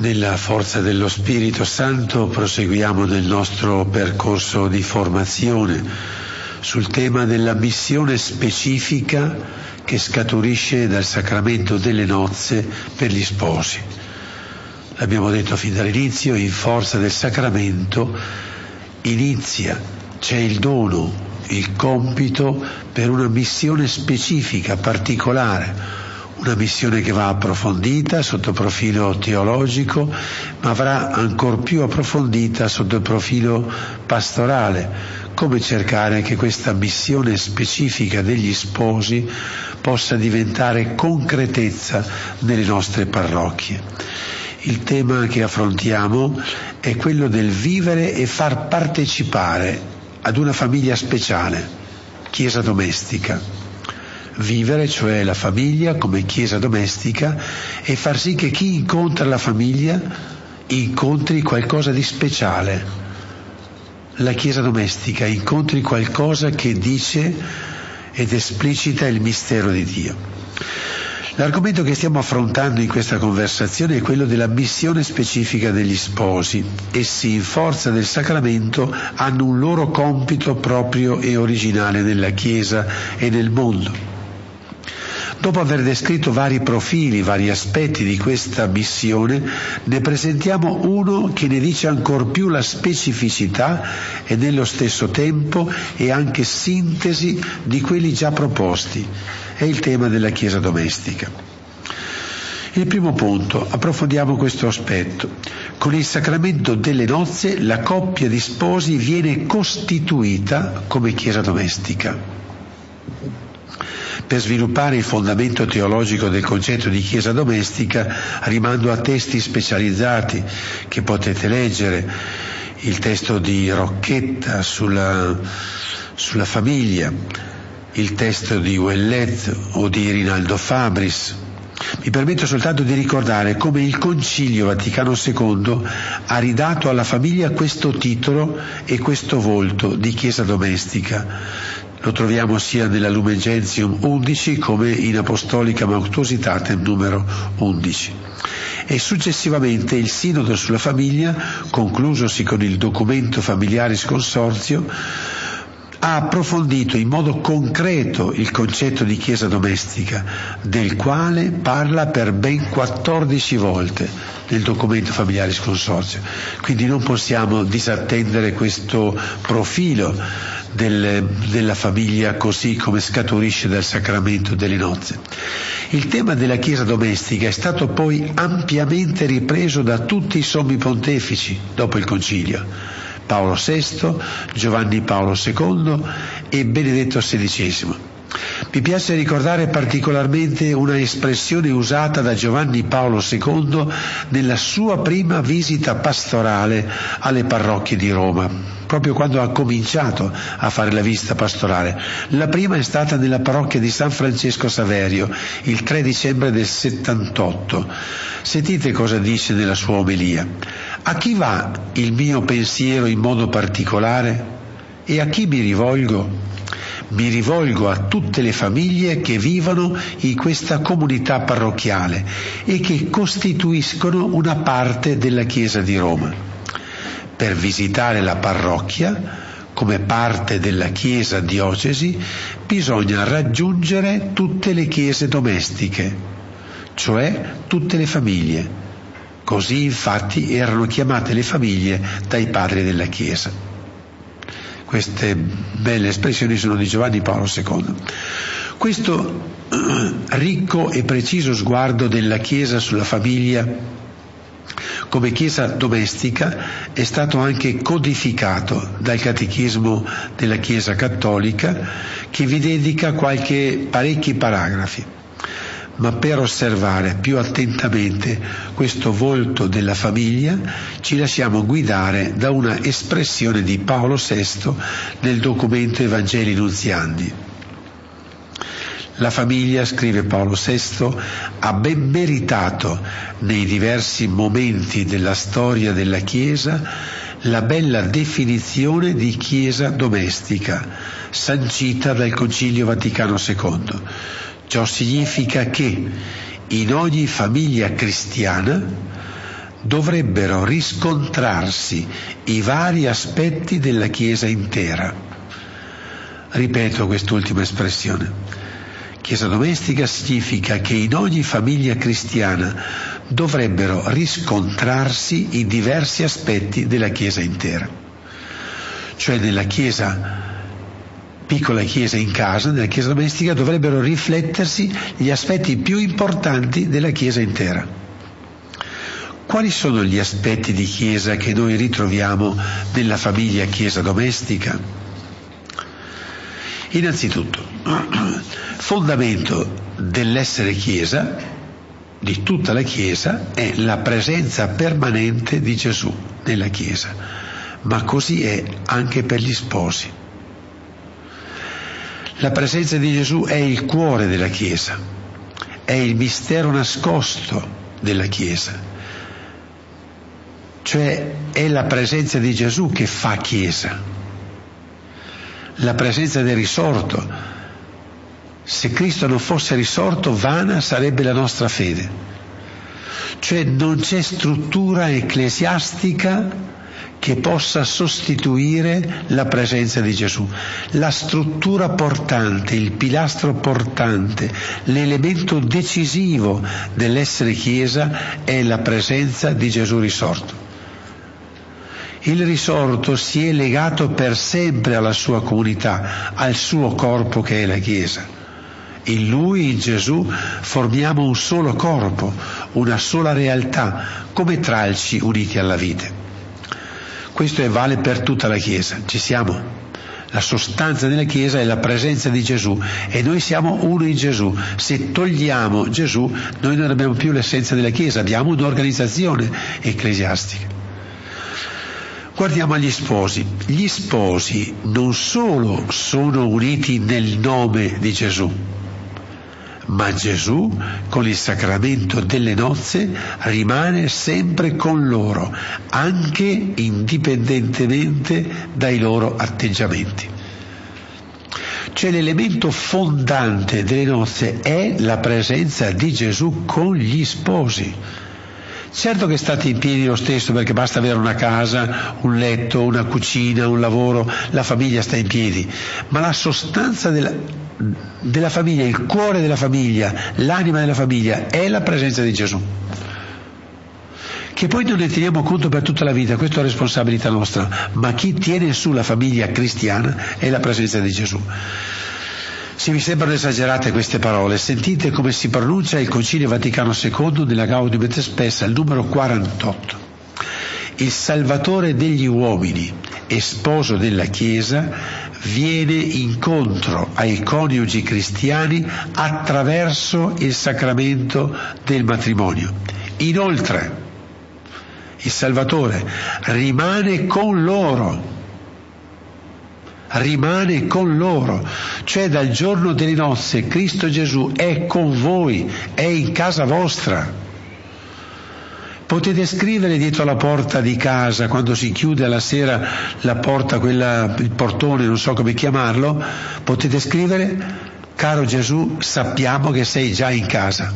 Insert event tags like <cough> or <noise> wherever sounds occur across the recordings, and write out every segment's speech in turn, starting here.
Nella forza dello Spirito Santo proseguiamo nel nostro percorso di formazione sul tema della missione specifica che scaturisce dal sacramento delle nozze per gli sposi. L'abbiamo detto fin dall'inizio, in forza del sacramento inizia, c'è il dono, il compito per una missione specifica, particolare, una missione che va approfondita sotto il profilo teologico, ma avrà ancora più approfondita sotto il profilo pastorale, come cercare che questa missione specifica degli sposi possa diventare concretezza nelle nostre parrocchie. Il tema che affrontiamo è quello del vivere e far partecipare ad una famiglia speciale, Chiesa domestica vivere, cioè la famiglia come chiesa domestica, e far sì che chi incontra la famiglia incontri qualcosa di speciale. La chiesa domestica incontri qualcosa che dice ed esplicita il mistero di Dio. L'argomento che stiamo affrontando in questa conversazione è quello della missione specifica degli sposi. Essi, in forza del sacramento, hanno un loro compito proprio e originale nella Chiesa e nel mondo. Dopo aver descritto vari profili, vari aspetti di questa missione, ne presentiamo uno che ne dice ancor più la specificità e nello stesso tempo è anche sintesi di quelli già proposti. È il tema della Chiesa domestica. Il primo punto, approfondiamo questo aspetto. Con il sacramento delle nozze la coppia di sposi viene costituita come Chiesa domestica per sviluppare il fondamento teologico del concetto di Chiesa domestica rimando a testi specializzati che potete leggere, il testo di Rocchetta sulla, sulla famiglia, il testo di Ouellet o di Rinaldo Fabris. Mi permetto soltanto di ricordare come il Concilio Vaticano II ha ridato alla famiglia questo titolo e questo volto di Chiesa domestica lo troviamo sia nella Lumen Gentium 11 come in Apostolica Mauctusitatem numero 11. E successivamente il Sinodo sulla famiglia, conclusosi con il documento Familiaris Consorzio, ha approfondito in modo concreto il concetto di Chiesa domestica, del quale parla per ben 14 volte nel documento Familiaris Consorzio. Quindi non possiamo disattendere questo profilo del, della famiglia così come scaturisce dal sacramento delle nozze. Il tema della Chiesa domestica è stato poi ampiamente ripreso da tutti i sommi pontefici dopo il Concilio. Paolo VI, Giovanni Paolo II e Benedetto XVI. Mi piace ricordare particolarmente una espressione usata da Giovanni Paolo II nella sua prima visita pastorale alle parrocchie di Roma, proprio quando ha cominciato a fare la visita pastorale. La prima è stata nella parrocchia di San Francesco Saverio, il 3 dicembre del 78. Sentite cosa dice nella sua omelia. A chi va il mio pensiero in modo particolare? E a chi mi rivolgo? mi rivolgo a tutte le famiglie che vivono in questa comunità parrocchiale e che costituiscono una parte della Chiesa di Roma. Per visitare la parrocchia, come parte della Chiesa diocesi, bisogna raggiungere tutte le chiese domestiche, cioè tutte le famiglie. Così infatti erano chiamate le famiglie dai padri della Chiesa. Queste belle espressioni sono di Giovanni Paolo II. Questo eh, ricco e preciso sguardo della Chiesa sulla famiglia come Chiesa domestica è stato anche codificato dal Catechismo della Chiesa Cattolica che vi dedica qualche, parecchi paragrafi ma per osservare più attentamente questo volto della famiglia ci lasciamo guidare da una espressione di Paolo VI nel documento Evangeli Nunziandi. La famiglia, scrive Paolo VI, ha ben meritato nei diversi momenti della storia della Chiesa la bella definizione di Chiesa domestica, sancita dal Concilio Vaticano II Ciò significa che in ogni famiglia cristiana dovrebbero riscontrarsi i vari aspetti della Chiesa intera. Ripeto quest'ultima espressione. Chiesa domestica significa che in ogni famiglia cristiana dovrebbero riscontrarsi i diversi aspetti della Chiesa intera. Cioè nella Chiesa piccola chiesa in casa, nella chiesa domestica, dovrebbero riflettersi gli aspetti più importanti della chiesa intera. Quali sono gli aspetti di chiesa che noi ritroviamo nella famiglia chiesa domestica? Innanzitutto, <clears throat> fondamento dell'essere chiesa, di tutta la chiesa, è la presenza permanente di Gesù nella chiesa, ma così è anche per gli sposi. La presenza di Gesù è il cuore della Chiesa, è il mistero nascosto della Chiesa, cioè è la presenza di Gesù che fa Chiesa, la presenza del risorto. Se Cristo non fosse risorto, vana sarebbe la nostra fede. Cioè non c'è struttura ecclesiastica che possa sostituire la presenza di Gesù. La struttura portante, il pilastro portante, l'elemento decisivo dell'essere Chiesa è la presenza di Gesù risorto. Il risorto si è legato per sempre alla sua comunità, al suo corpo che è la Chiesa. In Lui, in Gesù, formiamo un solo corpo, una sola realtà, come tralci uniti alla vite. Questo vale per tutta la Chiesa, ci siamo. La sostanza della Chiesa è la presenza di Gesù e noi siamo uno in Gesù. Se togliamo Gesù, noi non abbiamo più l'essenza della Chiesa, abbiamo un'organizzazione ecclesiastica. Guardiamo agli sposi. Gli sposi non solo sono uniti nel nome di Gesù, ma Gesù con il sacramento delle nozze rimane sempre con loro, anche indipendentemente dai loro atteggiamenti. Cioè l'elemento fondante delle nozze è la presenza di Gesù con gli sposi. Certo che state in piedi lo stesso perché basta avere una casa, un letto, una cucina, un lavoro, la famiglia sta in piedi, ma la sostanza della, della famiglia, il cuore della famiglia, l'anima della famiglia è la presenza di Gesù. Che poi non ne teniamo conto per tutta la vita, questa è responsabilità nostra, ma chi tiene su la famiglia cristiana è la presenza di Gesù. Se vi sembrano esagerate queste parole, sentite come si pronuncia il Concilio Vaticano II nella Gaudium et Spes, il numero 48. Il Salvatore degli uomini e sposo della Chiesa viene incontro ai coniugi cristiani attraverso il sacramento del matrimonio. Inoltre, il Salvatore rimane con loro, rimane con loro, cioè dal giorno delle nozze Cristo Gesù è con voi, è in casa vostra. Potete scrivere dietro la porta di casa, quando si chiude alla sera la porta, quella, il portone, non so come chiamarlo, potete scrivere, caro Gesù, sappiamo che sei già in casa.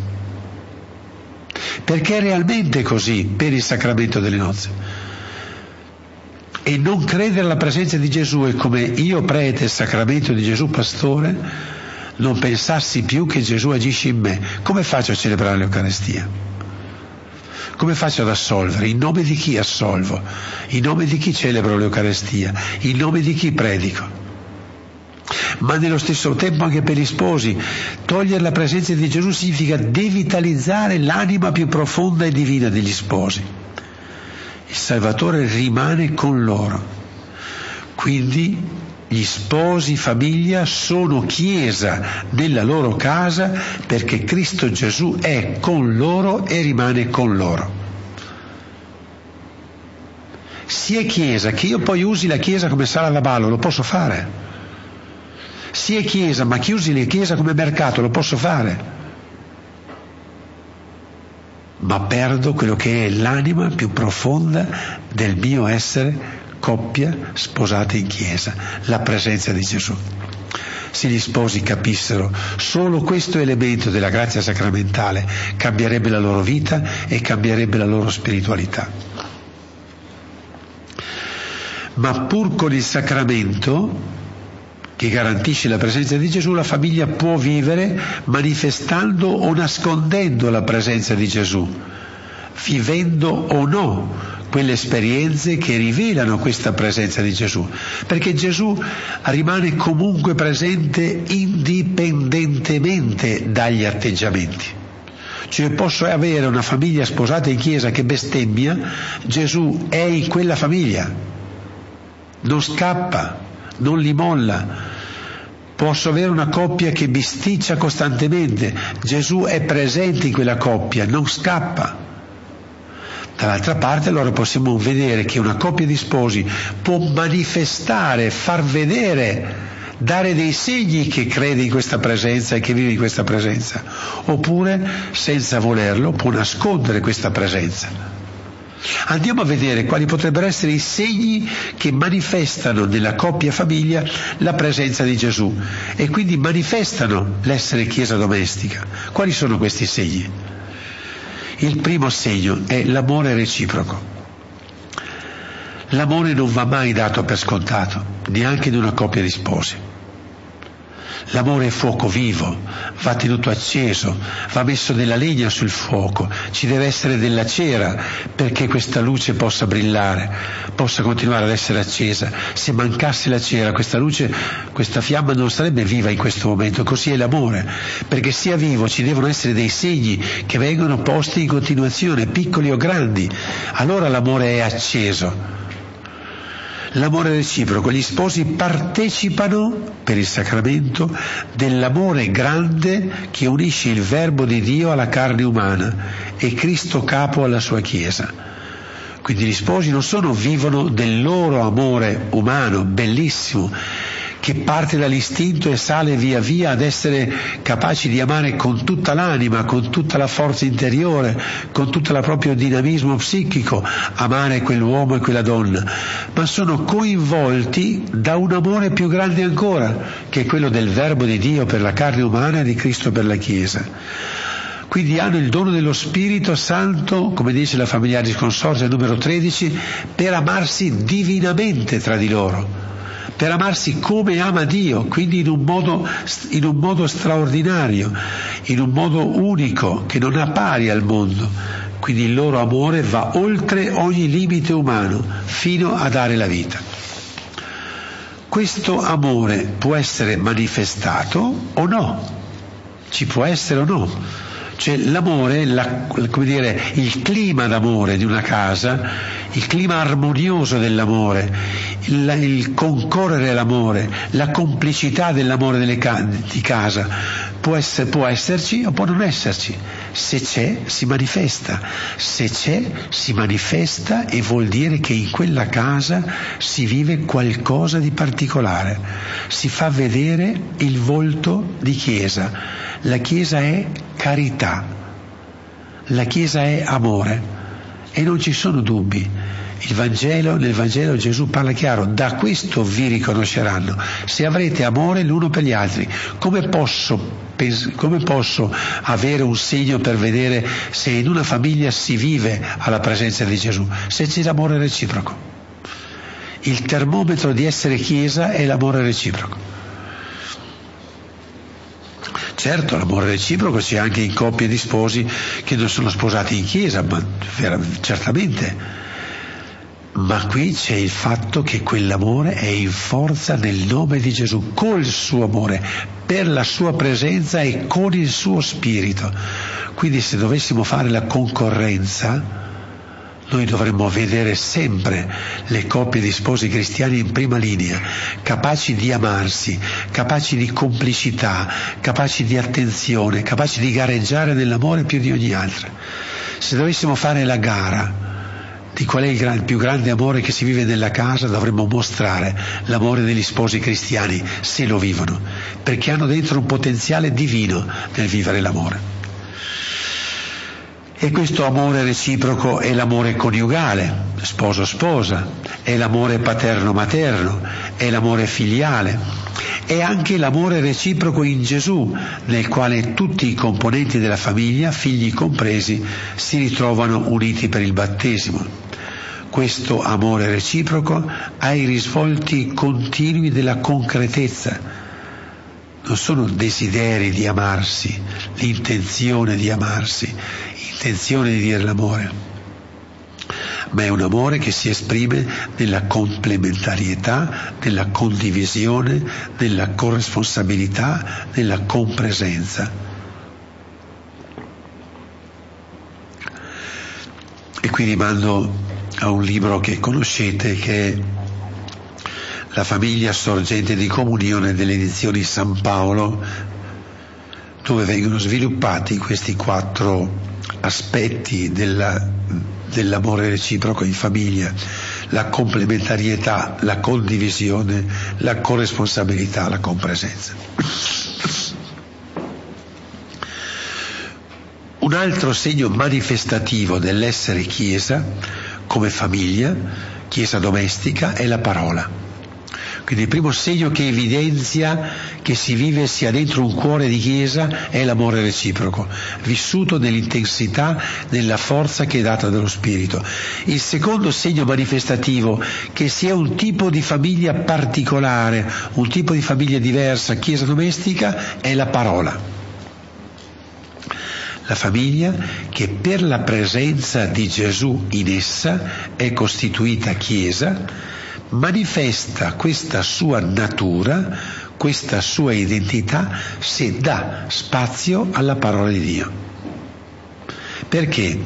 Perché è realmente così per il sacramento delle nozze. E non credere alla presenza di Gesù è come io prete sacramento di Gesù pastore, non pensassi più che Gesù agisce in me. Come faccio a celebrare l'Eucarestia? Come faccio ad assolvere? In nome di chi assolvo? In nome di chi celebro l'Eucarestia? In nome di chi predico? Ma nello stesso tempo anche per gli sposi, togliere la presenza di Gesù significa devitalizzare l'anima più profonda e divina degli sposi. Il Salvatore rimane con loro. Quindi gli sposi, famiglia, sono chiesa nella loro casa perché Cristo Gesù è con loro e rimane con loro. Sia chiesa, che io poi usi la chiesa come sala da ballo, lo posso fare. Sia chiesa, ma chi usi la chiesa come mercato, lo posso fare. Ma perdo quello che è l'anima più profonda del mio essere coppia sposata in chiesa, la presenza di Gesù. se gli sposi capissero solo questo elemento della grazia sacramentale, cambierebbe la loro vita e cambierebbe la loro spiritualità. Ma pur con il sacramento che garantisce la presenza di Gesù, la famiglia può vivere manifestando o nascondendo la presenza di Gesù, vivendo o no quelle esperienze che rivelano questa presenza di Gesù, perché Gesù rimane comunque presente indipendentemente dagli atteggiamenti. Cioè posso avere una famiglia sposata in chiesa che bestemmia, Gesù è in quella famiglia, non scappa, non li molla. Posso avere una coppia che bisticcia costantemente, Gesù è presente in quella coppia, non scappa. Dall'altra parte allora possiamo vedere che una coppia di sposi può manifestare, far vedere, dare dei segni che crede in questa presenza e che vive in questa presenza, oppure senza volerlo può nascondere questa presenza. Andiamo a vedere quali potrebbero essere i segni che manifestano nella coppia famiglia la presenza di Gesù e quindi manifestano l'essere chiesa domestica. Quali sono questi segni? Il primo segno è l'amore reciproco. L'amore non va mai dato per scontato, neanche in una coppia di sposi. L'amore è fuoco vivo, va tenuto acceso, va messo della legna sul fuoco, ci deve essere della cera perché questa luce possa brillare, possa continuare ad essere accesa. Se mancasse la cera, questa luce, questa fiamma non sarebbe viva in questo momento, così è l'amore, perché sia vivo ci devono essere dei segni che vengono posti in continuazione, piccoli o grandi, allora l'amore è acceso l'amore reciproco. Gli sposi partecipano per il sacramento dell'amore grande che unisce il Verbo di Dio alla carne umana e Cristo capo alla sua Chiesa. Quindi gli sposi non solo vivono del loro amore umano, bellissimo, che parte dall'istinto e sale via via ad essere capaci di amare con tutta l'anima, con tutta la forza interiore, con tutto il proprio dinamismo psichico, amare quell'uomo e quella donna, ma sono coinvolti da un amore più grande ancora, che è quello del Verbo di Dio per la carne umana e di Cristo per la Chiesa. Quindi hanno il dono dello Spirito Santo, come dice la familiare consorzio numero 13, per amarsi divinamente tra di loro per amarsi come ama Dio, quindi in un, modo, in un modo straordinario, in un modo unico, che non ha pari al mondo. Quindi il loro amore va oltre ogni limite umano, fino a dare la vita. Questo amore può essere manifestato o no, ci può essere o no. Cioè l'amore, la, come dire, il clima d'amore di una casa il clima armonioso dell'amore, il, il concorrere all'amore, la complicità dell'amore ca- di casa può, essere, può esserci o può non esserci. Se c'è, si manifesta. Se c'è, si manifesta e vuol dire che in quella casa si vive qualcosa di particolare. Si fa vedere il volto di Chiesa. La Chiesa è carità. La Chiesa è amore e non ci sono dubbi. Vangelo, nel Vangelo Gesù parla chiaro, da questo vi riconosceranno, se avrete amore l'uno per gli altri. Come posso, come posso avere un segno per vedere se in una famiglia si vive alla presenza di Gesù? Se c'è l'amore reciproco. Il termometro di essere Chiesa è l'amore reciproco. Certo, l'amore reciproco c'è anche in coppie di sposi che non sono sposati in chiesa, ma certamente. Ma qui c'è il fatto che quell'amore è in forza nel nome di Gesù, col suo amore, per la sua presenza e con il suo spirito. Quindi se dovessimo fare la concorrenza, noi dovremmo vedere sempre le coppie di sposi cristiani in prima linea, capaci di amarsi, capaci di complicità, capaci di attenzione, capaci di gareggiare nell'amore più di ogni altra. Se dovessimo fare la gara di qual è il, gran, il più grande amore che si vive nella casa, dovremmo mostrare l'amore degli sposi cristiani, se lo vivono, perché hanno dentro un potenziale divino nel vivere l'amore. E questo amore reciproco è l'amore coniugale, sposo-sposa, è l'amore paterno-materno, è l'amore filiale, è anche l'amore reciproco in Gesù, nel quale tutti i componenti della famiglia, figli compresi, si ritrovano uniti per il battesimo. Questo amore reciproco ha i risvolti continui della concretezza. Non sono desideri di amarsi, l'intenzione di amarsi, l'intenzione di dire l'amore ma è un amore che si esprime nella complementarietà, nella condivisione, nella corresponsabilità, nella compresenza. E qui rimando a un libro che conoscete che è La famiglia sorgente di comunione delle edizioni San Paolo, dove vengono sviluppati questi quattro aspetti della dell'amore reciproco in famiglia, la complementarietà, la condivisione, la corresponsabilità, la compresenza. Un altro segno manifestativo dell'essere Chiesa come famiglia, Chiesa domestica, è la parola. Quindi il primo segno che evidenzia che si vive sia dentro un cuore di chiesa è l'amore reciproco, vissuto nell'intensità, nella forza che è data dallo Spirito. Il secondo segno manifestativo che sia un tipo di famiglia particolare, un tipo di famiglia diversa, chiesa domestica, è la parola la famiglia che per la presenza di Gesù in essa è costituita chiesa manifesta questa sua natura, questa sua identità, se dà spazio alla parola di Dio. Perché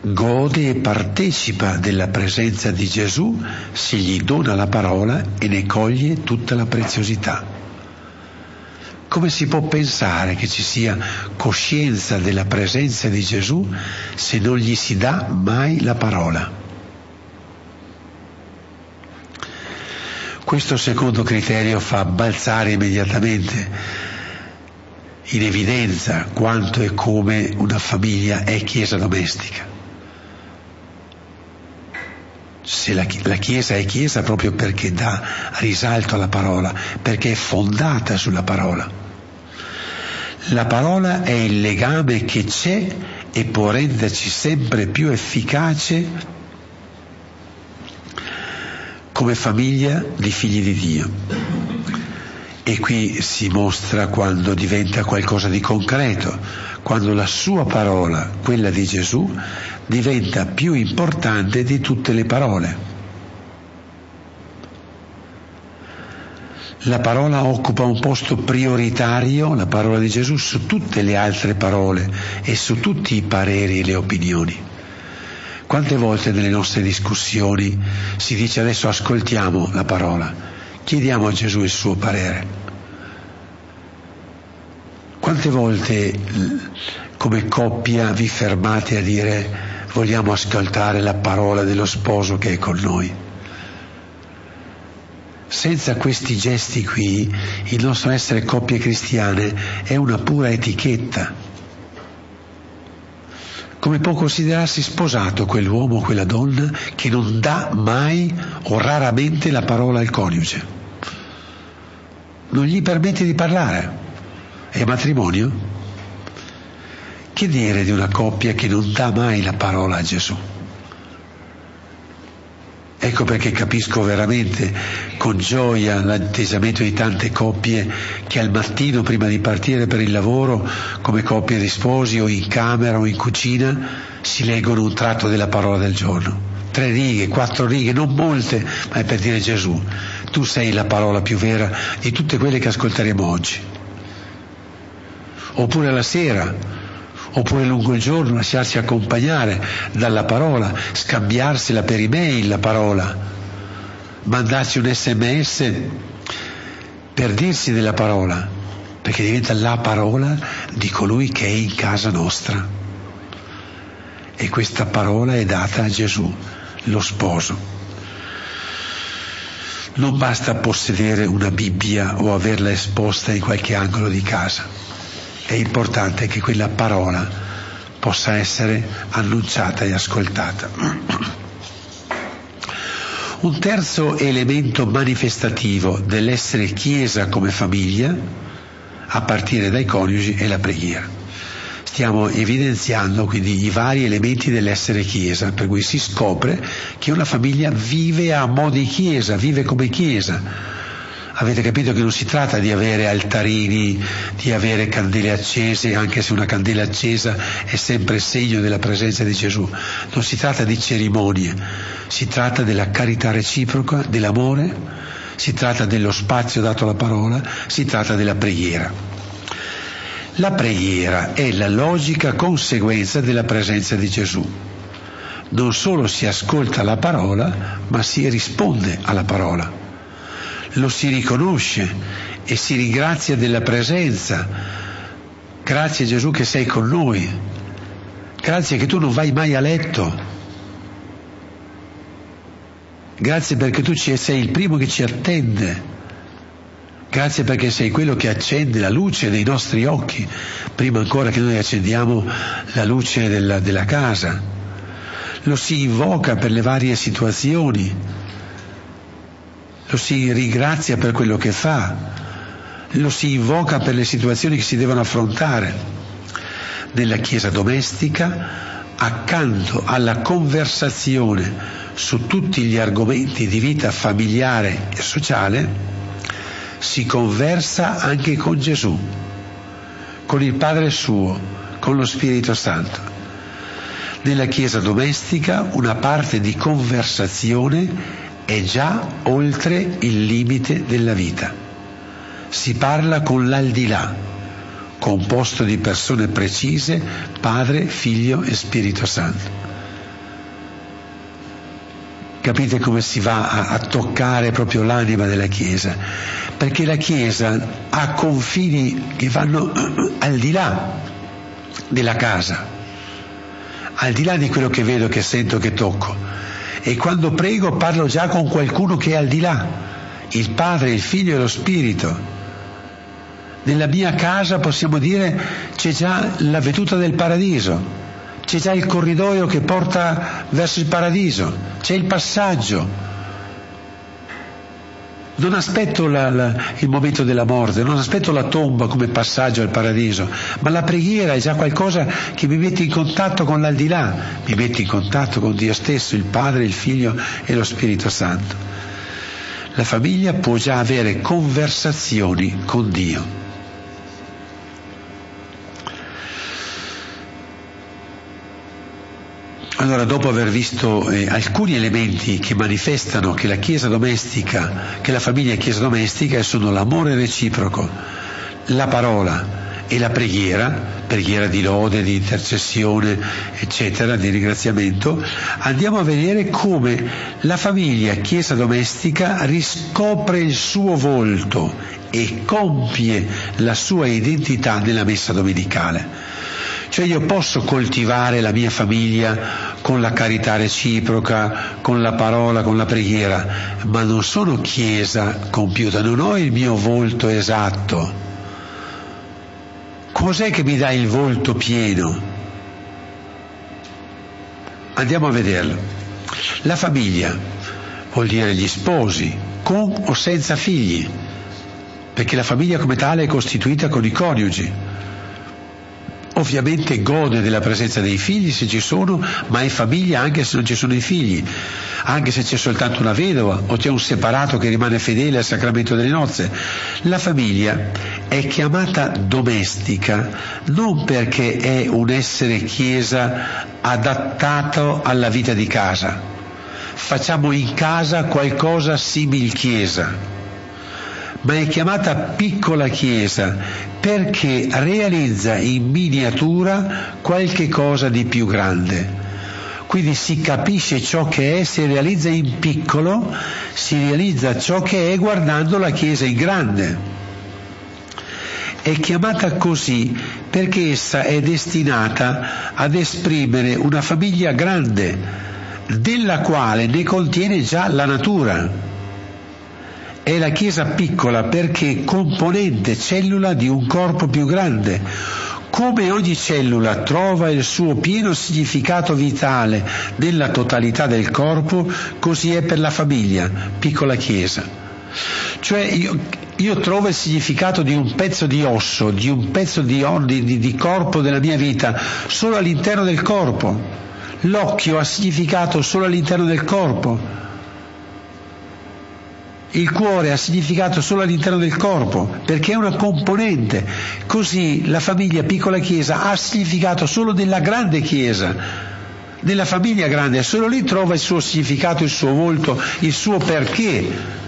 gode e partecipa della presenza di Gesù se gli dona la parola e ne coglie tutta la preziosità. Come si può pensare che ci sia coscienza della presenza di Gesù se non gli si dà mai la parola? Questo secondo criterio fa balzare immediatamente in evidenza quanto e come una famiglia è chiesa domestica. Se la, la Chiesa è Chiesa proprio perché dà risalto alla parola, perché è fondata sulla parola. La parola è il legame che c'è e può renderci sempre più efficace come famiglia di figli di Dio. E qui si mostra quando diventa qualcosa di concreto, quando la sua parola, quella di Gesù, diventa più importante di tutte le parole. La parola occupa un posto prioritario, la parola di Gesù, su tutte le altre parole e su tutti i pareri e le opinioni. Quante volte nelle nostre discussioni si dice adesso ascoltiamo la parola, chiediamo a Gesù il suo parere. Quante volte come coppia vi fermate a dire vogliamo ascoltare la parola dello sposo che è con noi? Senza questi gesti qui il nostro essere coppie cristiane è una pura etichetta come può considerarsi sposato quell'uomo o quella donna che non dà mai o raramente la parola al coniuge. Non gli permette di parlare. È matrimonio? Che dire di una coppia che non dà mai la parola a Gesù? Ecco perché capisco veramente con gioia l'atteggiamento di tante coppie che al mattino prima di partire per il lavoro, come coppie di sposi o in camera o in cucina, si leggono un tratto della parola del giorno. Tre righe, quattro righe, non molte, ma è per dire Gesù, tu sei la parola più vera di tutte quelle che ascolteremo oggi. Oppure la sera, oppure lungo il giorno lasciarsi accompagnare dalla parola, scambiarsela per email la parola, mandarsi un sms per dirsi della parola, perché diventa la parola di colui che è in casa nostra. E questa parola è data a Gesù, lo sposo. Non basta possedere una Bibbia o averla esposta in qualche angolo di casa è importante che quella parola possa essere annunciata e ascoltata. Un terzo elemento manifestativo dell'essere Chiesa come famiglia, a partire dai coniugi, è la preghiera stiamo evidenziando quindi i vari elementi dell'essere Chiesa, per cui si scopre che una famiglia vive a mo' di Chiesa, vive come Chiesa. Avete capito che non si tratta di avere altarini, di avere candele accese, anche se una candela accesa è sempre segno della presenza di Gesù. Non si tratta di cerimonie, si tratta della carità reciproca, dell'amore, si tratta dello spazio dato alla parola, si tratta della preghiera. La preghiera è la logica conseguenza della presenza di Gesù. Non solo si ascolta la parola, ma si risponde alla parola. Lo si riconosce e si ringrazia della presenza. Grazie Gesù che sei con noi. Grazie che tu non vai mai a letto. Grazie perché tu sei il primo che ci attende. Grazie perché sei quello che accende la luce dei nostri occhi, prima ancora che noi accendiamo la luce della, della casa. Lo si invoca per le varie situazioni, lo si ringrazia per quello che fa, lo si invoca per le situazioni che si devono affrontare. Nella Chiesa domestica, accanto alla conversazione su tutti gli argomenti di vita familiare e sociale, si conversa anche con Gesù, con il Padre suo, con lo Spirito Santo. Nella Chiesa domestica una parte di conversazione è già oltre il limite della vita. Si parla con l'aldilà, composto di persone precise, Padre, Figlio e Spirito Santo. Capite come si va a, a toccare proprio l'anima della Chiesa? Perché la Chiesa ha confini che vanno <clears throat> al di là della casa, al di là di quello che vedo, che sento, che tocco. E quando prego parlo già con qualcuno che è al di là, il Padre, il Figlio e lo Spirito. Nella mia casa possiamo dire c'è già la veduta del paradiso c'è già il corridoio che porta verso il paradiso, c'è il passaggio. Non aspetto la, la, il momento della morte, non aspetto la tomba come passaggio al paradiso, ma la preghiera è già qualcosa che mi mette in contatto con l'aldilà, mi mette in contatto con Dio stesso, il Padre, il Figlio e lo Spirito Santo. La famiglia può già avere conversazioni con Dio. Allora, dopo aver visto eh, alcuni elementi che manifestano che la Chiesa domestica, che la famiglia è Chiesa domestica, sono l'amore reciproco, la parola e la preghiera, preghiera di lode, di intercessione, eccetera, di ringraziamento, andiamo a vedere come la famiglia Chiesa domestica riscopre il suo volto e compie la sua identità nella messa domenicale. Cioè io posso coltivare la mia famiglia con la carità reciproca, con la parola, con la preghiera, ma non sono chiesa compiuta, non ho il mio volto esatto. Cos'è che mi dà il volto pieno? Andiamo a vederlo. La famiglia vuol dire gli sposi, con o senza figli, perché la famiglia come tale è costituita con i coniugi ovviamente gode della presenza dei figli se ci sono, ma è famiglia anche se non ci sono i figli, anche se c'è soltanto una vedova o c'è un separato che rimane fedele al sacramento delle nozze. La famiglia è chiamata domestica non perché è un essere chiesa adattato alla vita di casa. Facciamo in casa qualcosa simil chiesa ma è chiamata piccola chiesa perché realizza in miniatura qualche cosa di più grande. Quindi si capisce ciò che è, si realizza in piccolo, si realizza ciò che è guardando la chiesa in grande. È chiamata così perché essa è destinata ad esprimere una famiglia grande, della quale ne contiene già la natura è la Chiesa piccola perché componente, cellula di un corpo più grande, Come ogni cellula trova il suo pieno significato vitale nella totalità del corpo, così è per la famiglia, piccola chiesa. Cioè io, io trovo il significato di un pezzo di osso, di un pezzo di, di, di corpo della mia vita solo all'interno del corpo. L'occhio ha significato solo all'interno del corpo il cuore ha significato solo all'interno del corpo, perché è una componente. Così la famiglia piccola chiesa ha significato solo nella grande chiesa, nella famiglia grande, solo lì trova il suo significato, il suo volto, il suo perché.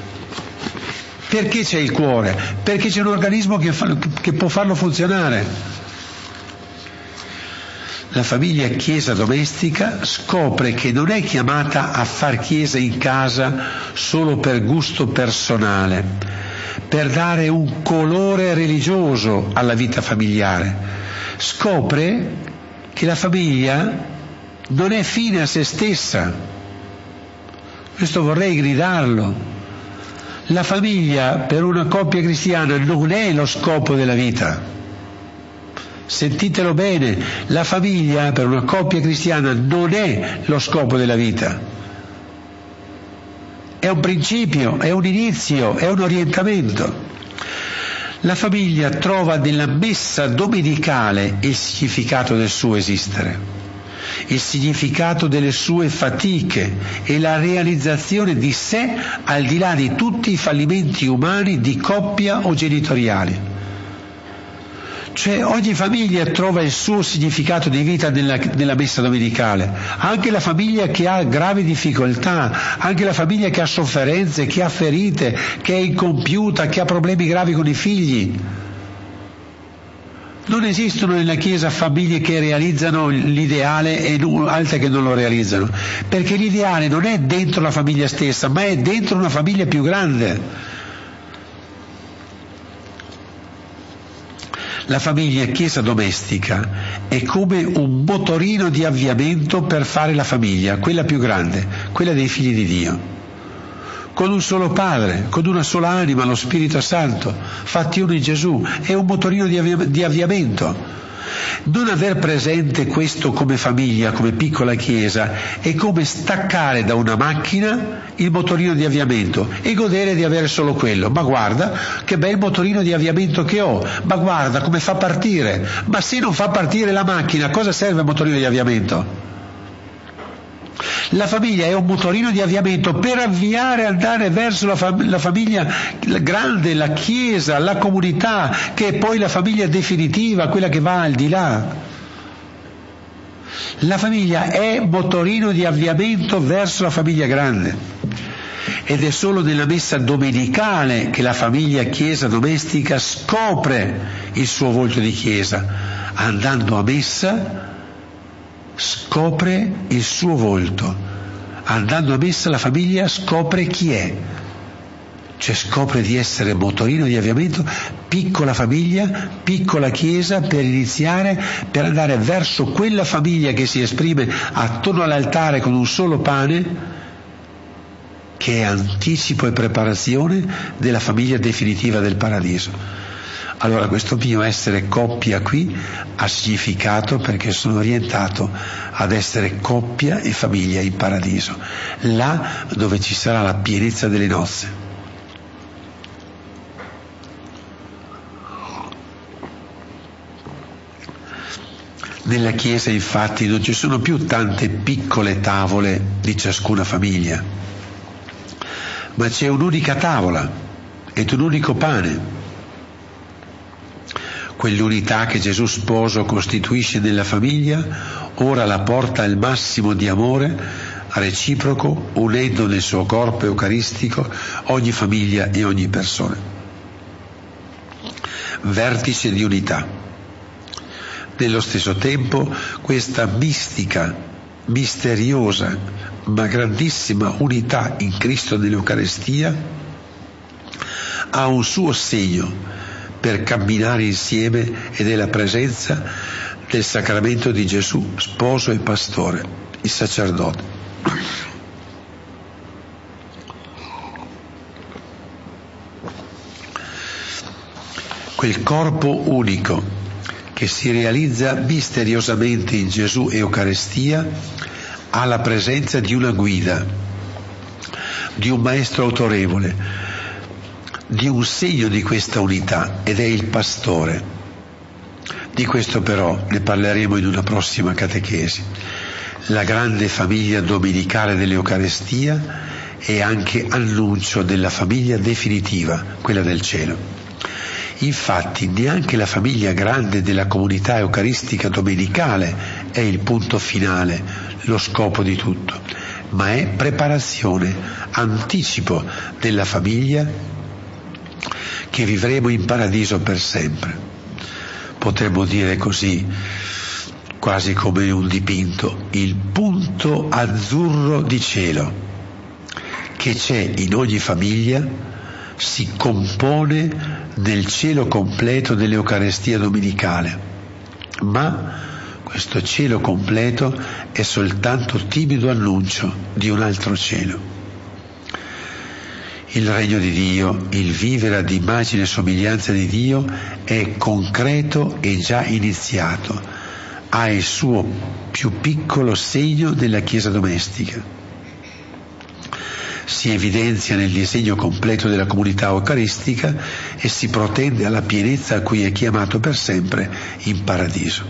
Perché c'è il cuore? Perché c'è un organismo che, fa, che può farlo funzionare. La famiglia chiesa domestica scopre che non è chiamata a far chiesa in casa solo per gusto personale, per dare un colore religioso alla vita familiare. Scopre che la famiglia non è fine a se stessa. Questo vorrei gridarlo. La famiglia per una coppia cristiana non è lo scopo della vita. Sentitelo bene, la famiglia per una coppia cristiana non è lo scopo della vita. È un principio, è un inizio, è un orientamento. La famiglia trova nella messa domenicale il significato del suo esistere, il significato delle sue fatiche e la realizzazione di sé al di là di tutti i fallimenti umani di coppia o genitoriali. Cioè ogni famiglia trova il suo significato di vita nella, nella, messa domenicale, anche la famiglia che ha gravi difficoltà, anche la famiglia che ha sofferenze, che ha ferite, che è incompiuta, che ha problemi gravi con i figli. Non esistono nella Chiesa famiglie che realizzano l'ideale e altre che non lo realizzano, perché l'ideale non è dentro la famiglia stessa, ma è dentro una famiglia più grande. La famiglia chiesa domestica è come un motorino di avviamento per fare la famiglia, quella più grande, quella dei figli di Dio. Con un solo Padre, con una sola anima, lo Spirito Santo, fatti uno in Gesù, è un motorino di, avvia- di avviamento non aver presente questo come famiglia, come piccola chiesa, è come staccare da una macchina il motorino di avviamento e godere di avere solo quello. Ma guarda che bel motorino di avviamento che ho, ma guarda come fa partire. Ma se non fa partire la macchina, cosa serve il motorino di avviamento? La famiglia è un motorino di avviamento per avviare andare verso la, fam- la famiglia grande, la chiesa, la comunità, che è poi la famiglia definitiva, quella che va al di là. La famiglia è motorino di avviamento verso la famiglia grande. Ed è solo nella messa domenicale che la famiglia chiesa domestica scopre il suo volto di chiesa. Andando a messa scopre il suo volto. Andando a messa la famiglia scopre chi è, cioè scopre di essere motorino di avviamento, piccola famiglia, piccola chiesa per iniziare, per andare verso quella famiglia che si esprime attorno all'altare con un solo pane, che è anticipo e preparazione della famiglia definitiva del paradiso. Allora questo mio essere coppia qui ha significato perché sono orientato ad essere coppia e famiglia in paradiso, là dove ci sarà la pienezza delle nozze. Nella Chiesa infatti non ci sono più tante piccole tavole di ciascuna famiglia, ma c'è un'unica tavola ed un unico pane quell'unità che Gesù sposo costituisce nella famiglia, ora la porta al massimo di amore reciproco, unendo nel suo corpo eucaristico ogni famiglia e ogni persona. Vertice di unità. Nello stesso tempo questa mistica, misteriosa, ma grandissima unità in Cristo nell'Eucarestia ha un suo segno per camminare insieme e nella presenza del sacramento di Gesù, sposo e pastore, il sacerdote. Quel corpo unico che si realizza misteriosamente in Gesù Eucaristia, ha la presenza di una guida, di un maestro autorevole, di un segno di questa unità ed è il pastore. Di questo però ne parleremo in una prossima catechesi. La grande famiglia domenicale dell'Eucarestia è anche annuncio della famiglia definitiva, quella del cielo. Infatti neanche la famiglia grande della comunità eucaristica domenicale è il punto finale, lo scopo di tutto, ma è preparazione, anticipo della famiglia che vivremo in paradiso per sempre. Potremmo dire così, quasi come un dipinto, il punto azzurro di cielo che c'è in ogni famiglia si compone nel cielo completo dell'Eucarestia domenicale, ma questo cielo completo è soltanto timido annuncio di un altro cielo. Il regno di Dio, il vivere ad immagine e somiglianza di Dio è concreto e già iniziato, ha il suo più piccolo segno nella Chiesa domestica si evidenzia nel disegno completo della comunità eucaristica e si protende alla pienezza a cui è chiamato per sempre in paradiso.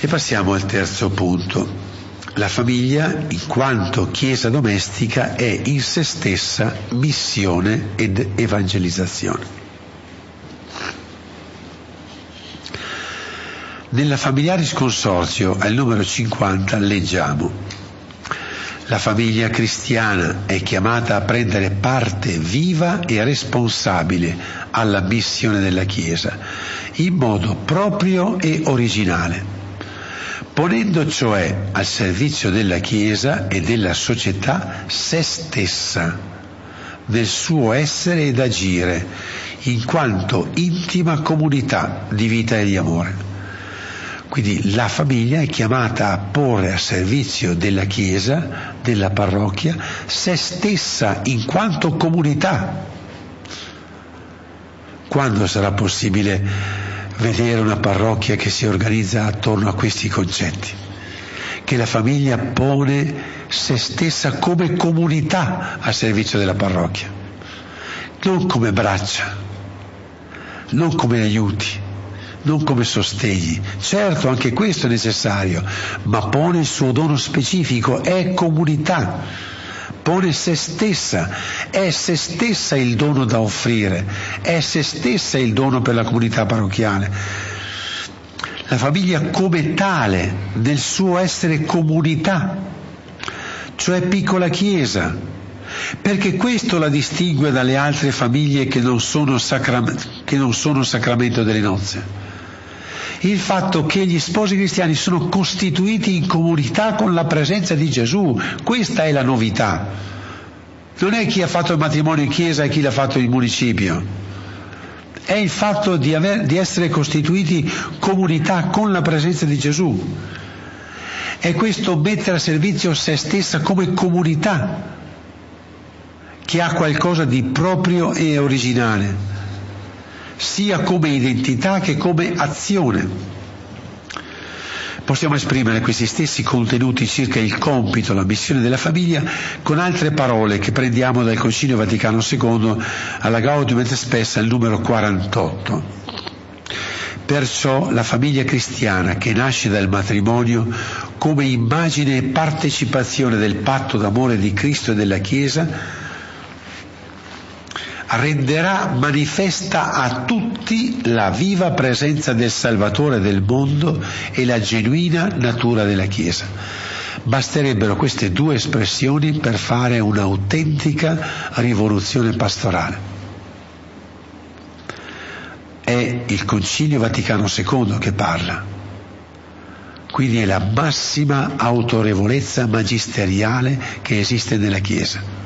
E passiamo al terzo punto. La famiglia, in quanto chiesa domestica, è in se stessa missione ed evangelizzazione. Nella Familiaris Consorzio, al numero 50, leggiamo la famiglia cristiana è chiamata a prendere parte viva e responsabile alla missione della Chiesa, in modo proprio e originale, ponendo cioè al servizio della Chiesa e della società se stessa, nel suo essere ed agire, in quanto intima comunità di vita e di amore. Quindi la famiglia è chiamata a porre a servizio della Chiesa, della parrocchia, se stessa in quanto comunità. Quando sarà possibile vedere una parrocchia che si organizza attorno a questi concetti? Che la famiglia pone se stessa come comunità a servizio della parrocchia, non come braccia, non come aiuti non come sostegni. Certo, anche questo è necessario, ma pone il suo dono specifico, è comunità, pone se stessa, è se stessa il dono da offrire, è se stessa il dono per la comunità parrocchiale. La famiglia come tale, nel suo essere comunità, cioè piccola chiesa, perché questo la distingue dalle altre famiglie che non sono, sacram- che non sono sacramento delle nozze il fatto che gli sposi cristiani sono costituiti in comunità con la presenza di Gesù. Questa è la novità. Non è chi ha fatto il matrimonio in chiesa e chi l'ha fatto in municipio. È il fatto di, aver, di essere costituiti comunità con la presenza di Gesù. È questo mettere a servizio se stessa come comunità che ha qualcosa di proprio e originale sia come identità che come azione. Possiamo esprimere questi stessi contenuti circa il compito, la missione della famiglia con altre parole che prendiamo dal Concilio Vaticano II alla Gaudium et Spes al numero 48. Perciò la famiglia cristiana che nasce dal matrimonio come immagine e partecipazione del patto d'amore di Cristo e della Chiesa renderà manifesta a tutti la viva presenza del Salvatore del mondo e la genuina natura della Chiesa. Basterebbero queste due espressioni per fare un'autentica rivoluzione pastorale. È il Concilio Vaticano II che parla. Quindi è la massima autorevolezza magisteriale che esiste nella Chiesa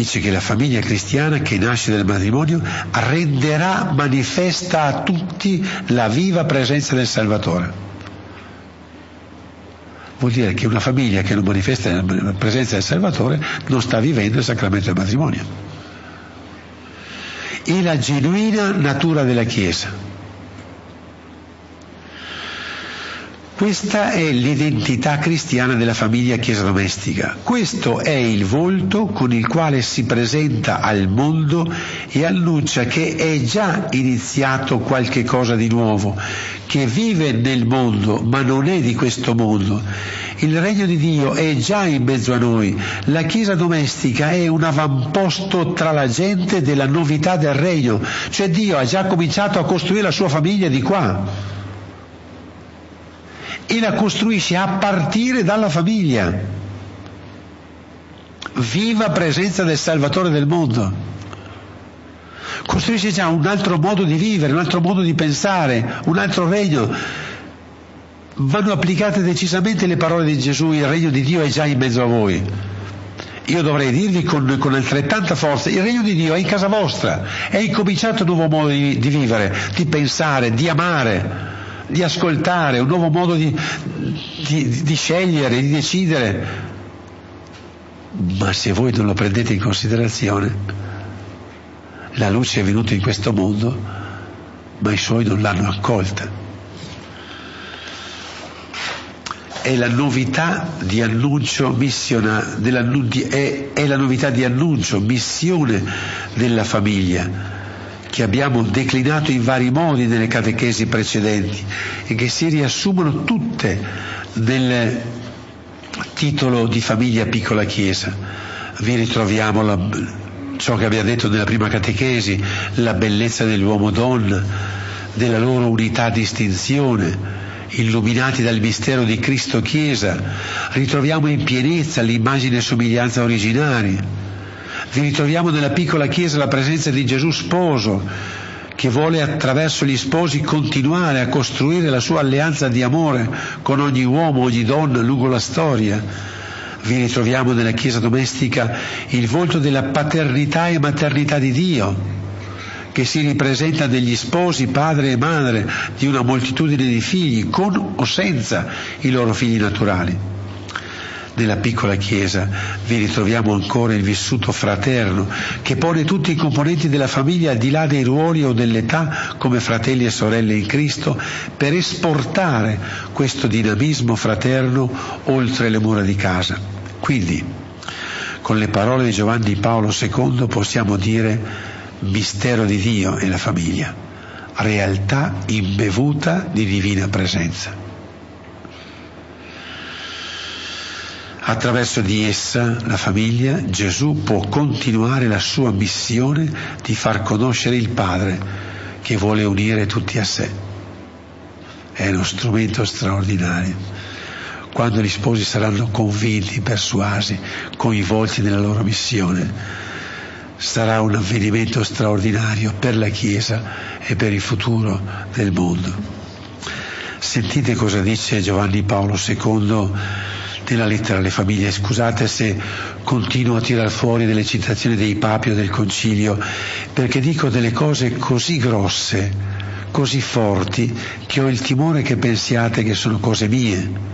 dice che la famiglia cristiana che nasce dal matrimonio renderà manifesta a tutti la viva presenza del Salvatore. Vuol dire che una famiglia che non manifesta la presenza del Salvatore non sta vivendo il sacramento del matrimonio. e la genuina natura della Chiesa. Questa è l'identità cristiana della famiglia chiesa domestica. Questo è il volto con il quale si presenta al mondo e annuncia che è già iniziato qualche cosa di nuovo, che vive nel mondo ma non è di questo mondo. Il regno di Dio è già in mezzo a noi. La chiesa domestica è un avamposto tra la gente della novità del regno, cioè Dio ha già cominciato a costruire la sua famiglia di qua e la costruisce a partire dalla famiglia. Viva presenza del Salvatore del mondo. Costruisce già un altro modo di vivere, un altro modo di pensare, un altro regno. Vanno applicate decisamente le parole di Gesù, il regno di Dio è già in mezzo a voi. Io dovrei dirvi con, con, altrettanta forza, il regno di Dio è in casa vostra, è incominciato un nuovo modo di, di vivere, di pensare, di amare di ascoltare, un nuovo modo di, di, di scegliere, di decidere. Ma se voi non lo prendete in considerazione, la luce è venuta in questo mondo, ma i suoi non l'hanno accolta. È la novità di annuncio missiona, è, è la novità di annuncio, missione della famiglia che abbiamo declinato in vari modi nelle catechesi precedenti e che si riassumono tutte nel titolo di famiglia piccola chiesa. Vi ritroviamo la, ciò che abbiamo detto nella prima catechesi, la bellezza dell'uomo-donna, della loro unità distinzione, illuminati dal mistero di Cristo Chiesa, ritroviamo in pienezza l'immagine e somiglianza originaria ritroviamo nella piccola chiesa la presenza di Gesù sposo, che vuole attraverso gli sposi continuare a costruire la sua alleanza di amore con ogni uomo, ogni donna lungo la storia. Vi ritroviamo nella Chiesa domestica il volto della paternità e maternità di Dio, che si ripresenta negli sposi, padre e madre di una moltitudine di figli, con o senza i loro figli naturali nella piccola Chiesa vi ritroviamo ancora il vissuto fraterno che pone tutti i componenti della famiglia al di là dei ruoli o dell'età come fratelli e sorelle in Cristo per esportare questo dinamismo fraterno oltre le mura di casa. Quindi, con le parole di Giovanni Paolo II possiamo dire mistero di Dio e la famiglia, realtà imbevuta di divina presenza. Attraverso di essa, la famiglia, Gesù può continuare la sua missione di far conoscere il Padre che vuole unire tutti a sé. È uno strumento straordinario. Quando gli sposi saranno convinti, persuasi, coinvolti nella loro missione, sarà un avvenimento straordinario per la Chiesa e per il futuro del mondo. Sentite cosa dice Giovanni Paolo II nella lettera alle famiglie. Scusate se continuo a tirar fuori delle citazioni dei papi o del concilio, perché dico delle cose così grosse, così forti, che ho il timore che pensiate che sono cose mie.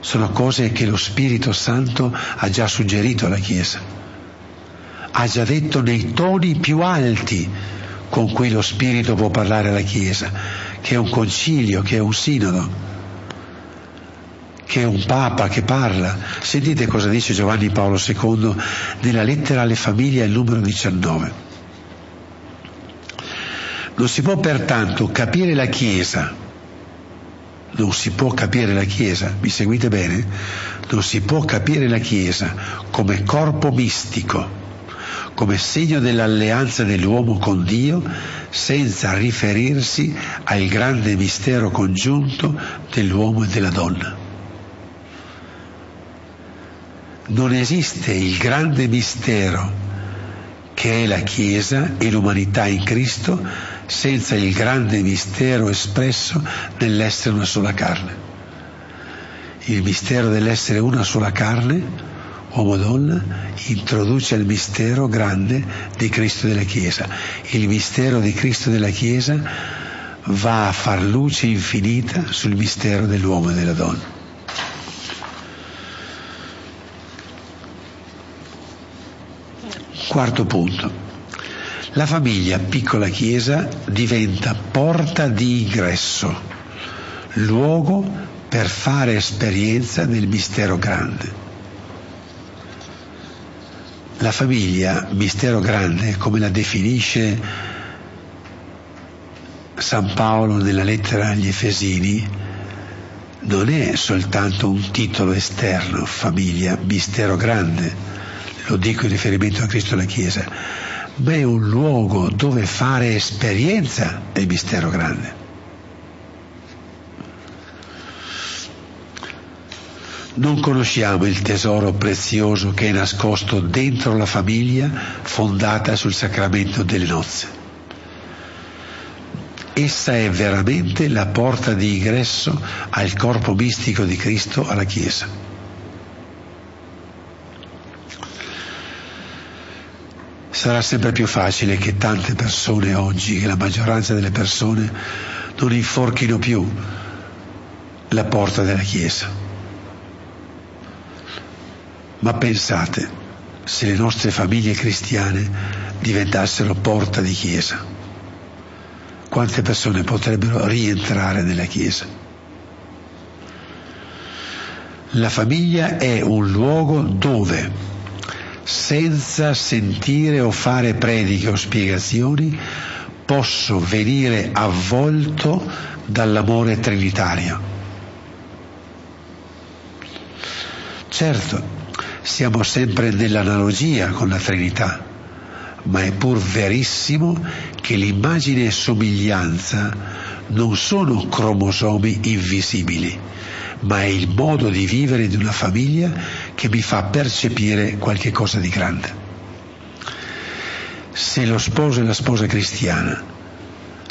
Sono cose che lo Spirito Santo ha già suggerito alla Chiesa. Ha già detto nei toni più alti con cui lo Spirito può parlare alla Chiesa, che è un concilio, che è un sinodo che è un papa che parla. Sentite cosa dice Giovanni Paolo II nella lettera alle famiglie al numero 19. Non si può pertanto capire la Chiesa, non si può capire la Chiesa, mi seguite bene? Non si può capire la Chiesa come corpo mistico, come segno dell'alleanza dell'uomo con Dio, senza riferirsi al grande mistero congiunto dell'uomo e della donna non esiste il grande mistero che è la Chiesa e l'umanità in Cristo senza il grande mistero espresso nell'essere una sola carne. Il mistero dell'essere una sola carne, uomo-donna, introduce il mistero grande di Cristo della Chiesa. Il mistero di Cristo della Chiesa va a far luce infinita sul mistero dell'uomo e della donna. Quarto punto. La famiglia, piccola chiesa, diventa porta di ingresso, luogo per fare esperienza del mistero grande. La famiglia, mistero grande, come la definisce San Paolo nella lettera agli Efesini, non è soltanto un titolo esterno, famiglia, mistero grande, lo dico in riferimento a Cristo e alla Chiesa, ma è un luogo dove fare esperienza del mistero grande. Non conosciamo il tesoro prezioso che è nascosto dentro la famiglia fondata sul sacramento delle nozze. Essa è veramente la porta di ingresso al corpo mistico di Cristo alla Chiesa. Sarà sempre più facile che tante persone oggi, che la maggioranza delle persone non inforchino più la porta della Chiesa ma pensate se le nostre famiglie cristiane diventassero porta di chiesa, quante persone potrebbero rientrare nella chiesa? La famiglia è un luogo dove, senza sentire o fare prediche o spiegazioni, posso venire avvolto dall'amore trinitario. Certo, siamo sempre nell'analogia con la Trinità, ma è pur verissimo che l'immagine e somiglianza non sono cromosomi invisibili, ma è il modo di vivere di una famiglia che mi fa percepire qualche cosa di grande. Se lo sposo e la sposa cristiana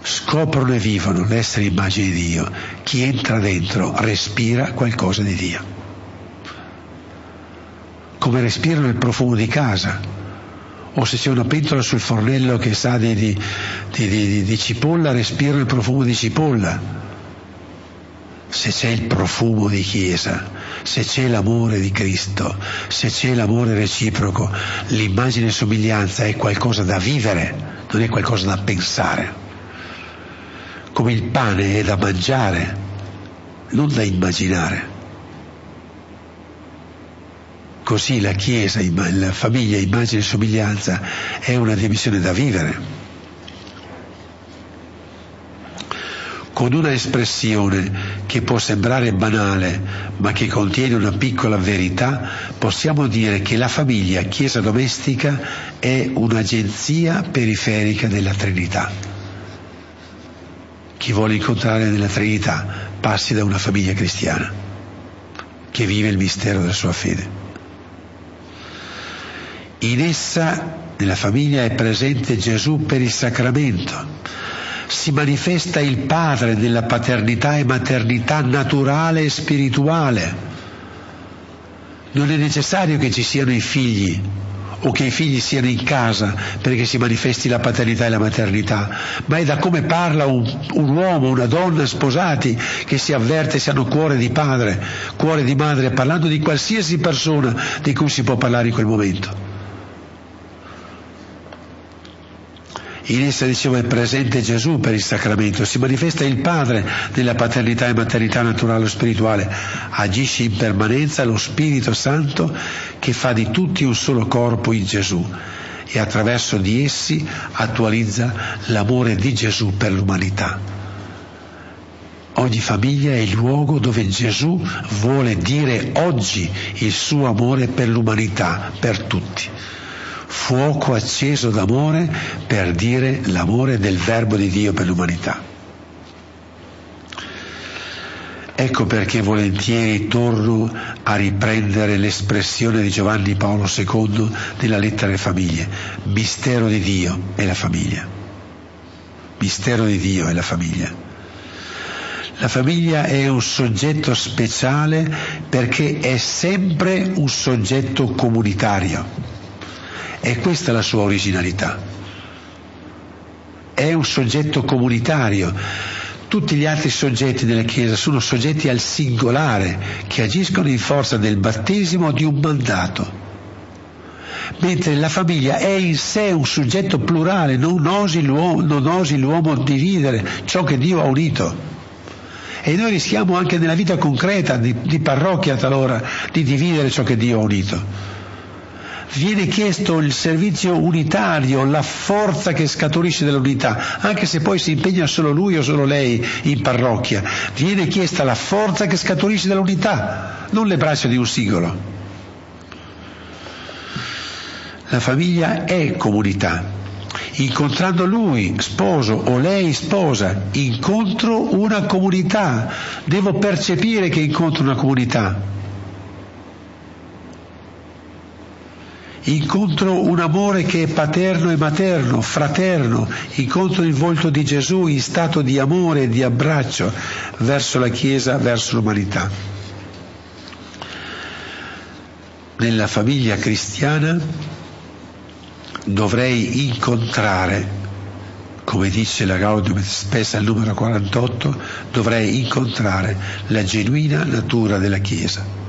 scoprono e vivono l'essere immagine di Dio, chi entra dentro respira qualcosa di Dio come respirano il profumo di casa, o se c'è una pentola sul fornello che sa di, di, di, di cipolla, respiro il profumo di cipolla. Se c'è il profumo di Chiesa, se c'è l'amore di Cristo, se c'è l'amore reciproco, l'immagine e somiglianza è qualcosa da vivere, non è qualcosa da pensare. Come il pane è da mangiare, non da immaginare. Così la Chiesa, la famiglia, immagine e somiglianza è una dimensione da vivere. Con una espressione che può sembrare banale, ma che contiene una piccola verità, possiamo dire che la famiglia, Chiesa domestica, è un'agenzia periferica della Trinità. Chi vuole incontrare nella Trinità passi da una famiglia cristiana che vive il mistero della sua fede. In essa, nella famiglia, è presente Gesù per il sacramento. Si manifesta il Padre nella paternità e maternità naturale e spirituale. Non è necessario che ci siano i figli o che i figli siano in casa perché si manifesti la paternità e la maternità, ma è da come parla un, un, uomo, una donna sposati che si avverte se hanno cuore di padre, cuore di madre, parlando di qualsiasi persona di cui si può parlare in quel momento. In essa, dicevo, è presente Gesù per il sacramento, si manifesta il Padre nella paternità e maternità naturale o spirituale, agisce in permanenza lo Spirito Santo che fa di tutti un solo corpo in Gesù e attraverso di essi attualizza l'amore di Gesù per l'umanità. Ogni famiglia è il luogo dove Gesù vuole dire oggi il suo amore per l'umanità, per tutti fuoco acceso d'amore per dire l'amore del Verbo di Dio per l'umanità. Ecco perché volentieri torno a riprendere l'espressione di Giovanni Paolo II nella lettera alle famiglie. Mistero di Dio è la famiglia. Mistero di Dio è la famiglia. La famiglia è un soggetto speciale perché è sempre un soggetto comunitario e questa è la sua originalità. È un soggetto comunitario. Tutti gli altri soggetti della Chiesa sono soggetti al singolare che agiscono in forza del battesimo di un mandato. mentre la famiglia è in sé un soggetto plurale, non osi l'uomo, non osi l'uomo dividere ciò che Dio ha unito. E noi rischiamo anche nella vita concreta, di, di parrocchia talora, di dividere ciò che Dio ha unito viene chiesto il servizio unitario, la forza che scaturisce dall'unità, anche se poi si impegna solo lui o solo lei in parrocchia, viene chiesta la forza che scaturisce dall'unità, non le braccia di un singolo. La famiglia è comunità. Incontrando lui, sposo, o lei, sposa, incontro una comunità. Devo percepire che incontro una comunità. Incontro un amore che è paterno e materno, fraterno, incontro il volto di Gesù in stato di amore e di abbraccio verso la Chiesa, verso l'umanità. Nella famiglia cristiana dovrei incontrare, come dice la Gaudium Spes al numero 48, dovrei incontrare la genuina natura della Chiesa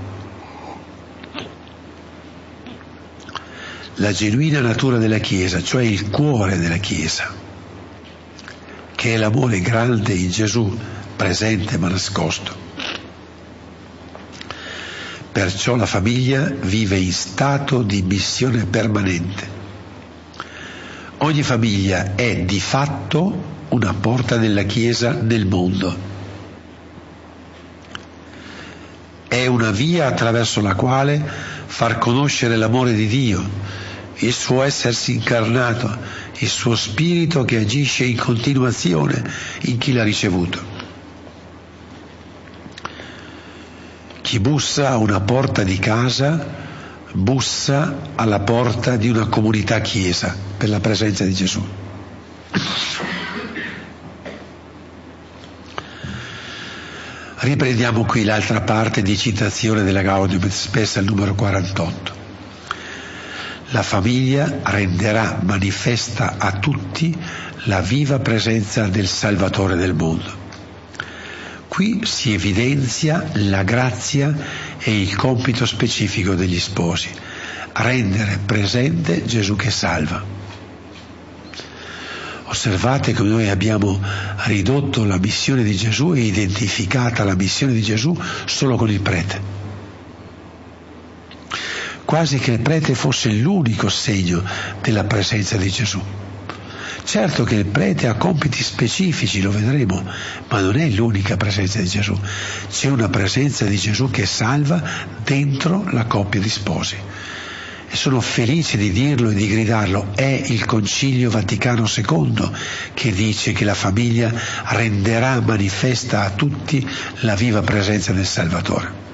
la genuina natura della Chiesa, cioè il cuore della Chiesa, che è l'amore grande in Gesù, presente ma nascosto. Perciò la famiglia vive in stato di missione permanente. Ogni famiglia è di fatto una porta della Chiesa nel mondo. È una via attraverso la quale far conoscere l'amore di Dio, il suo essersi incarnato, il suo spirito che agisce in continuazione in chi l'ha ricevuto. Chi bussa a una porta di casa bussa alla porta di una comunità chiesa per la presenza di Gesù. Riprendiamo qui l'altra parte di citazione della Gaudium Spes al numero 48 la famiglia renderà manifesta a tutti la viva presenza del Salvatore del mondo. Qui si evidenzia la grazia e il compito specifico degli sposi, rendere presente Gesù che salva. Osservate come noi abbiamo ridotto la missione di Gesù e identificata la missione di Gesù solo con il prete quasi che il prete fosse l'unico segno della presenza di Gesù. Certo che il prete ha compiti specifici, lo vedremo, ma non è l'unica presenza di Gesù. C'è una presenza di Gesù che salva dentro la coppia di sposi. E sono felice di dirlo e di gridarlo. È il Concilio Vaticano II che dice che la famiglia renderà manifesta a tutti la viva presenza del Salvatore.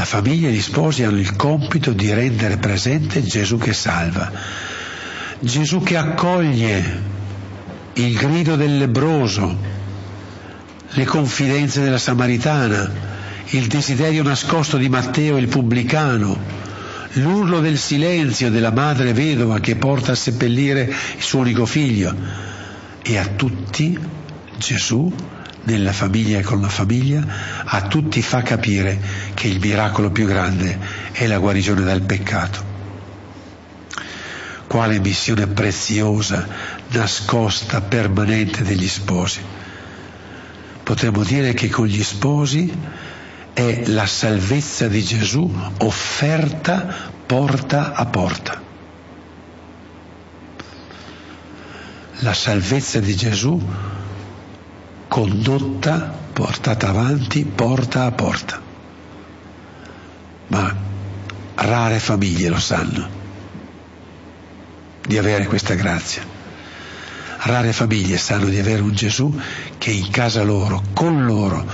La famiglia e gli sposi hanno il compito di rendere presente Gesù che salva, Gesù che accoglie il grido del lebroso, le confidenze della Samaritana, il desiderio nascosto di Matteo il pubblicano, l'urlo del silenzio della madre vedova che porta a seppellire il suo unico figlio. E a tutti Gesù nella famiglia e con la famiglia, a tutti fa capire che il miracolo più grande è la guarigione dal peccato. Quale missione preziosa, nascosta, permanente degli sposi. Potremmo dire che con gli sposi è la salvezza di Gesù offerta porta a porta. La salvezza di Gesù condotta, portata avanti porta a porta. Ma rare famiglie lo sanno di avere questa grazia. Rare famiglie sanno di avere un Gesù che in casa loro, con loro,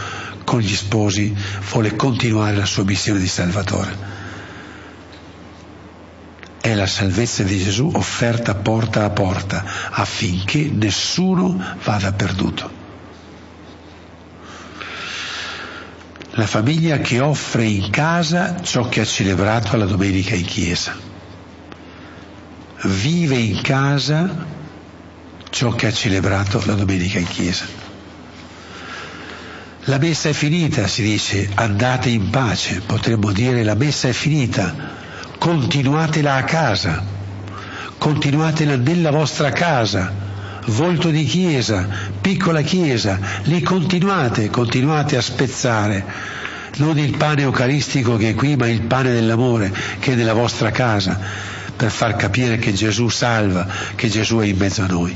con gli sposi, vuole continuare la sua missione di Salvatore. È la salvezza di Gesù offerta porta a porta affinché nessuno vada perduto. La famiglia che offre in casa ciò che ha celebrato alla domenica in chiesa. Vive in casa ciò che ha celebrato la domenica in chiesa. La messa è finita, si dice, andate in pace, potremmo dire la messa è finita, continuatela a casa, continuatela nella vostra casa, volto di chiesa, piccola chiesa, lì continuate, continuate a spezzare, non il pane eucaristico che è qui, ma il pane dell'amore che è nella vostra casa, per far capire che Gesù salva, che Gesù è in mezzo a noi.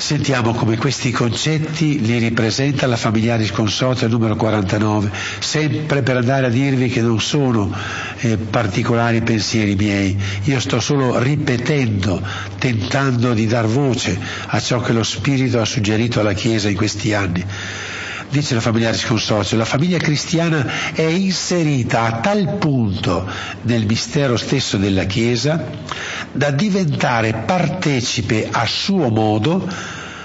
Sentiamo come questi concetti li ripresenta la Familiaris Consortio numero 49, sempre per andare a dirvi che non sono eh, particolari pensieri miei, io sto solo ripetendo, tentando di dar voce a ciò che lo Spirito ha suggerito alla Chiesa in questi anni dice la Familiaris Consortio, la famiglia cristiana è inserita a tal punto nel mistero stesso della Chiesa da diventare partecipe a suo modo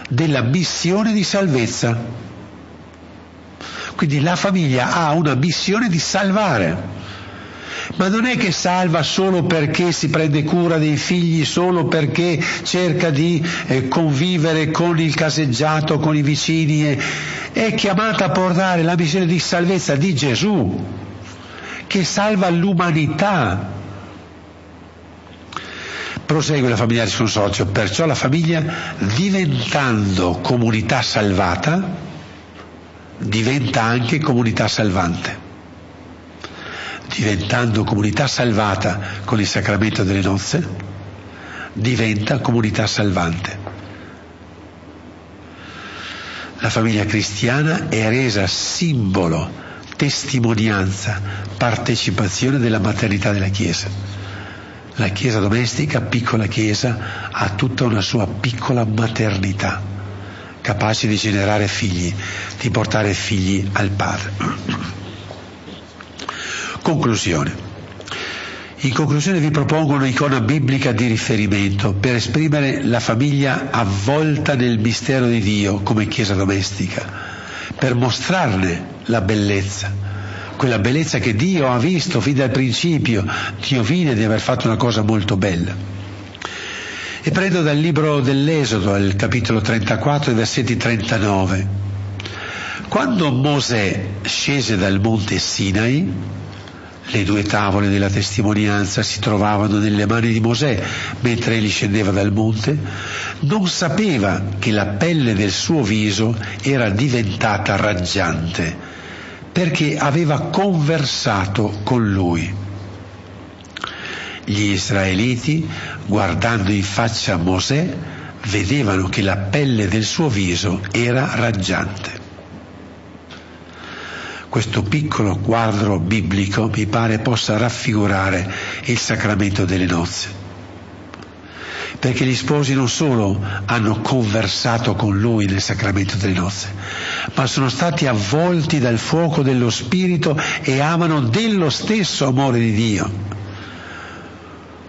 della missione di salvezza. Quindi la famiglia ha una missione di salvare ma non è che salva solo perché si prende cura dei figli, solo perché cerca di eh, convivere con il caseggiato, con i vicini, eh. è chiamata a portare la missione di salvezza di Gesù, che salva l'umanità. Prosegue la famiglia di consorzio, perciò la famiglia diventando comunità salvata, diventa anche comunità salvante diventando comunità salvata con il sacramento delle nozze, diventa comunità salvante. La famiglia cristiana è resa simbolo, testimonianza, partecipazione della maternità della Chiesa. La Chiesa domestica, piccola Chiesa, ha tutta una sua piccola maternità, capace di generare figli, di portare figli al Padre. Conclusione. In conclusione vi propongo un'icona biblica di riferimento per esprimere la famiglia avvolta nel mistero di Dio come Chiesa domestica, per mostrarne la bellezza, quella bellezza che Dio ha visto fin dal principio, Dio vide di aver fatto una cosa molto bella. E prendo dal libro dell'Esodo, al capitolo 34, versetti 39. Quando Mosè scese dal monte Sinai, le due tavole della testimonianza si trovavano nelle mani di Mosè mentre egli scendeva dal monte, non sapeva che la pelle del suo viso era diventata raggiante perché aveva conversato con lui. Gli israeliti, guardando in faccia Mosè, vedevano che la pelle del suo viso era raggiante questo piccolo quadro biblico mi pare possa raffigurare il sacramento delle nozze. Perché gli sposi non solo hanno conversato con lui nel sacramento delle nozze, ma sono stati avvolti dal fuoco dello Spirito e amano dello stesso amore di Dio.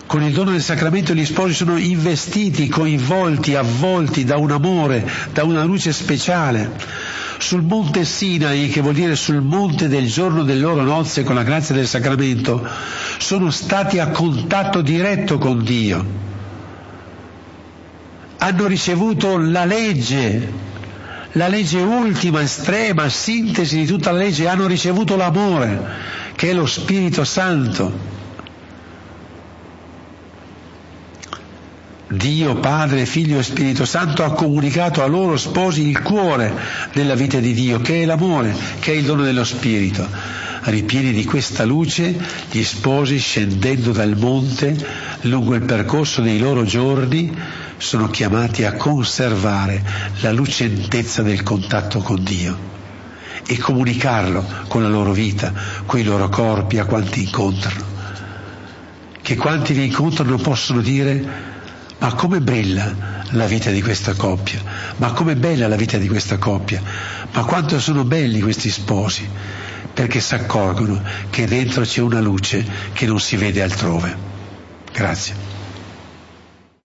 Con il dono del sacramento gli sposi sono investiti, coinvolti, avvolti da un amore, da una luce speciale sul monte Sinai, che vuol dire sul monte del giorno delle loro nozze con la grazia del sacramento, sono stati a contatto diretto con Dio. Hanno ricevuto la legge, la legge ultima, estrema, sintesi di tutta la legge, hanno ricevuto l'amore, che è lo Spirito Santo. Dio Padre, Figlio e Spirito Santo ha comunicato a loro sposi il cuore della vita di Dio, che è l'amore, che è il dono dello Spirito. Ripieni di questa luce, gli sposi scendendo dal monte lungo il percorso dei loro giorni sono chiamati a conservare la lucentezza del contatto con Dio e comunicarlo con la loro vita, con i loro corpi, a quanti incontrano. Che quanti li incontrano possono dire ma come bella la vita di questa coppia, ma come bella la vita di questa coppia, ma quanto sono belli questi sposi, perché si accorgono che dentro c'è una luce che non si vede altrove. Grazie.